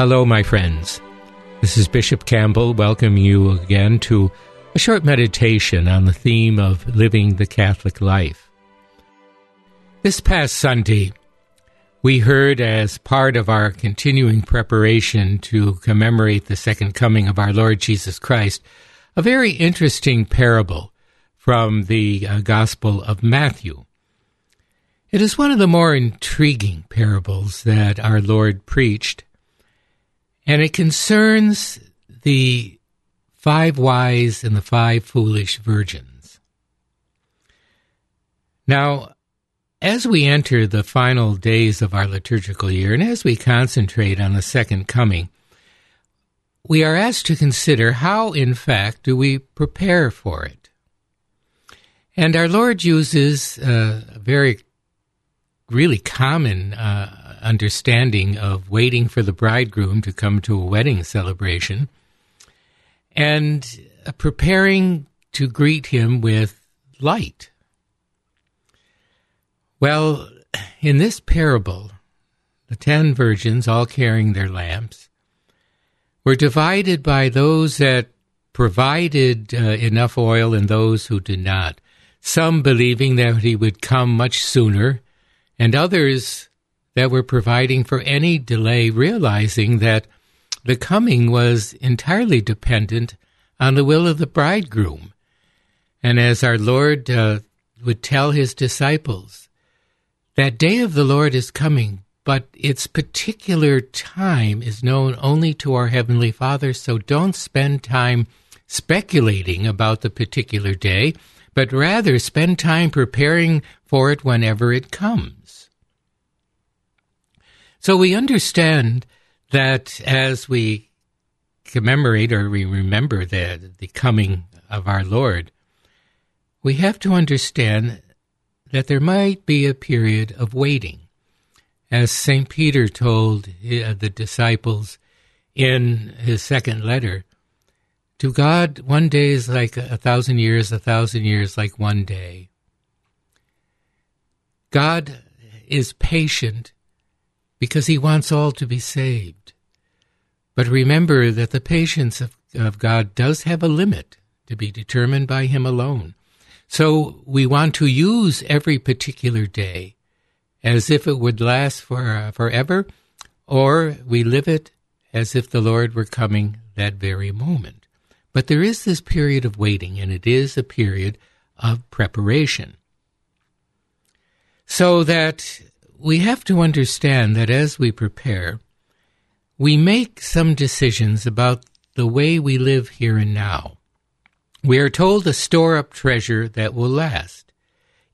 Hello, my friends. This is Bishop Campbell. Welcome you again to a short meditation on the theme of living the Catholic life. This past Sunday, we heard as part of our continuing preparation to commemorate the second coming of our Lord Jesus Christ a very interesting parable from the uh, Gospel of Matthew. It is one of the more intriguing parables that our Lord preached, and it concerns the five wise and the five foolish virgins. Now, as we enter the final days of our liturgical year, and as we concentrate on the second coming, we are asked to consider how, in fact, do we prepare for it. And our Lord uses uh, a very really common uh, understanding of waiting for the bridegroom to come to a wedding celebration and uh, preparing to greet him with light. Well, in this parable, the ten virgins, all carrying their lamps, were divided by those that provided uh, enough oil and those who did not. Some believing that he would come much sooner and others that were providing for any delay, realizing that the coming was entirely dependent on the will of the bridegroom. And as our Lord uh, would tell his disciples, that day of the Lord is coming, but its particular time is known only to our Heavenly Father, so don't spend time speculating about the particular day, but rather spend time preparing for it whenever it comes. So we understand that as we commemorate or we remember the, the coming of our Lord, we have to understand that there might be a period of waiting. As St. Peter told uh, the disciples in his second letter, to God, one day is like a thousand years, a thousand years like one day. God is patient because he wants all to be saved. But remember that the patience of, of God does have a limit to be determined by him alone. So we want to use every particular day as if it would last for uh, forever, or we live it as if the Lord were coming that very moment. But there is this period of waiting, and it is a period of preparation. So that we have to understand that as we prepare, we make some decisions about the way we live here and now. We are told to store up treasure that will last,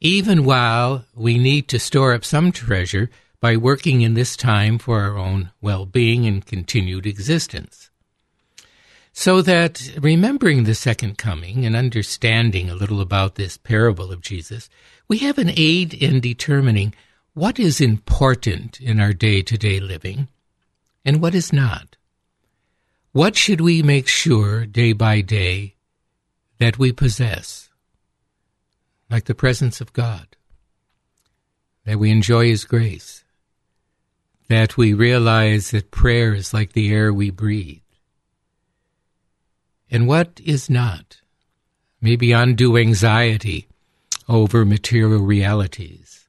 even while we need to store up some treasure by working in this time for our own well being and continued existence. So that remembering the second coming and understanding a little about this parable of Jesus, we have an aid in determining what is important in our day to day living and what is not? What should we make sure day by day that we possess? Like the presence of God, that we enjoy His grace, that we realize that prayer is like the air we breathe. And what is not? Maybe undue anxiety over material realities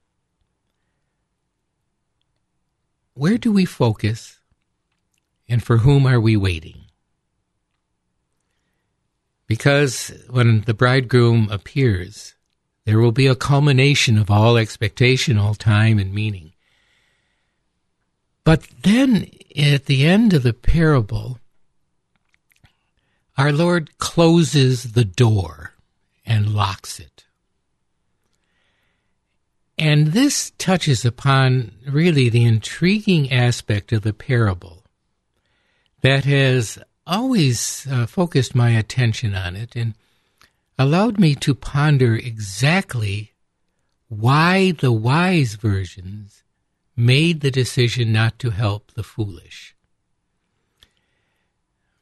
where do we focus and for whom are we waiting? Because when the bridegroom appears, there will be a culmination of all expectation, all time, and meaning. But then at the end of the parable, our Lord closes the door and locks it. And this touches upon really the intriguing aspect of the parable that has always uh, focused my attention on it and allowed me to ponder exactly why the wise virgins made the decision not to help the foolish.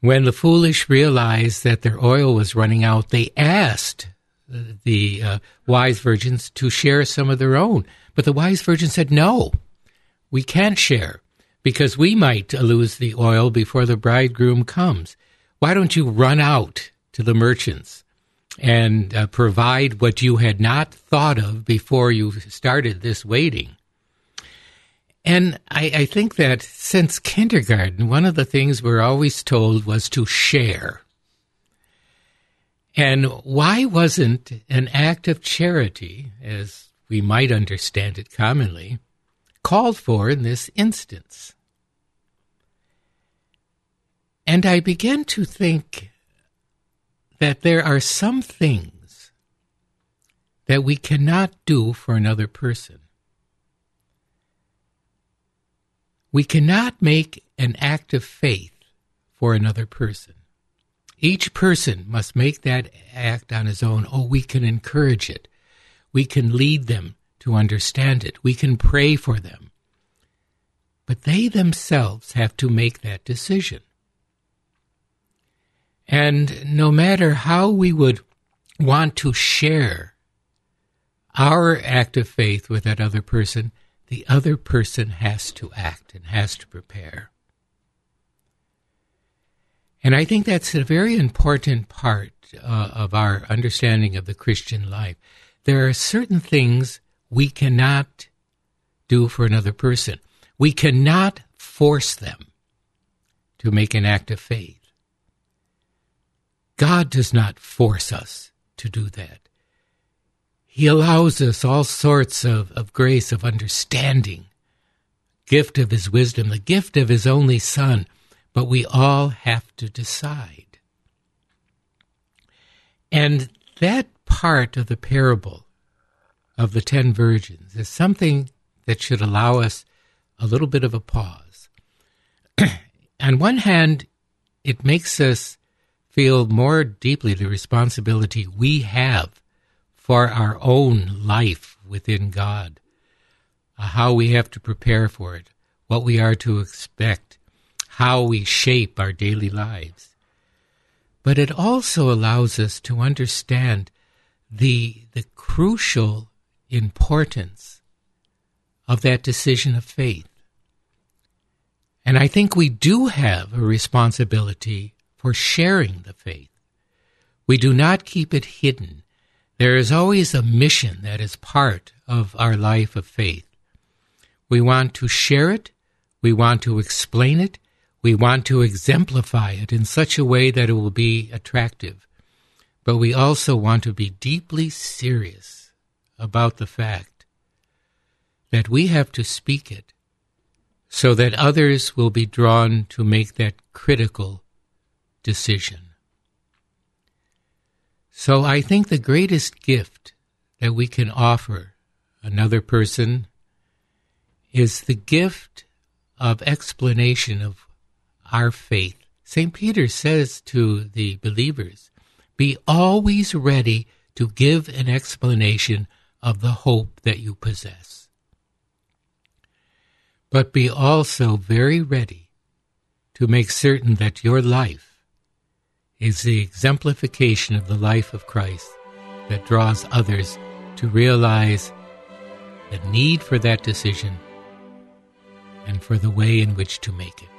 When the foolish realized that their oil was running out, they asked the uh, wise virgins to share some of their own. But the wise virgin said, no, we can't share because we might lose the oil before the bridegroom comes. Why don't you run out to the merchants and uh, provide what you had not thought of before you started this waiting? And I, I think that since kindergarten, one of the things we're always told was to share. And why wasn't an act of charity, as we might understand it commonly, called for in this instance? And I began to think that there are some things that we cannot do for another person. We cannot make an act of faith for another person. Each person must make that act on his own. Oh, we can encourage it. We can lead them to understand it. We can pray for them. But they themselves have to make that decision. And no matter how we would want to share our act of faith with that other person, the other person has to act and has to prepare. And I think that's a very important part uh, of our understanding of the Christian life. There are certain things we cannot do for another person. We cannot force them to make an act of faith. God does not force us to do that. He allows us all sorts of, of grace, of understanding, gift of His wisdom, the gift of His only Son, but we all have to decide. And that part of the parable of the ten virgins is something that should allow us a little bit of a pause. On one hand, it makes us feel more deeply the responsibility we have for our own life within God, uh, how we have to prepare for it, what we are to expect, how we shape our daily lives. But it also allows us to understand the, the crucial importance of that decision of faith. And I think we do have a responsibility for sharing the faith. We do not keep it hidden there is always a mission that is part of our life of faith. We want to share it, we want to explain it, we want to exemplify it in such a way that it will be attractive. But we also want to be deeply serious about the fact that we have to speak it so that others will be drawn to make that critical decision. So I think the greatest gift that we can offer another person is the gift of explanation of our faith. St. Peter says to the believers, be always ready to give an explanation of the hope that you possess. But be also very ready to make certain that your life is the exemplification of the life of Christ that draws others to realize the need for that decision and for the way in which to make it.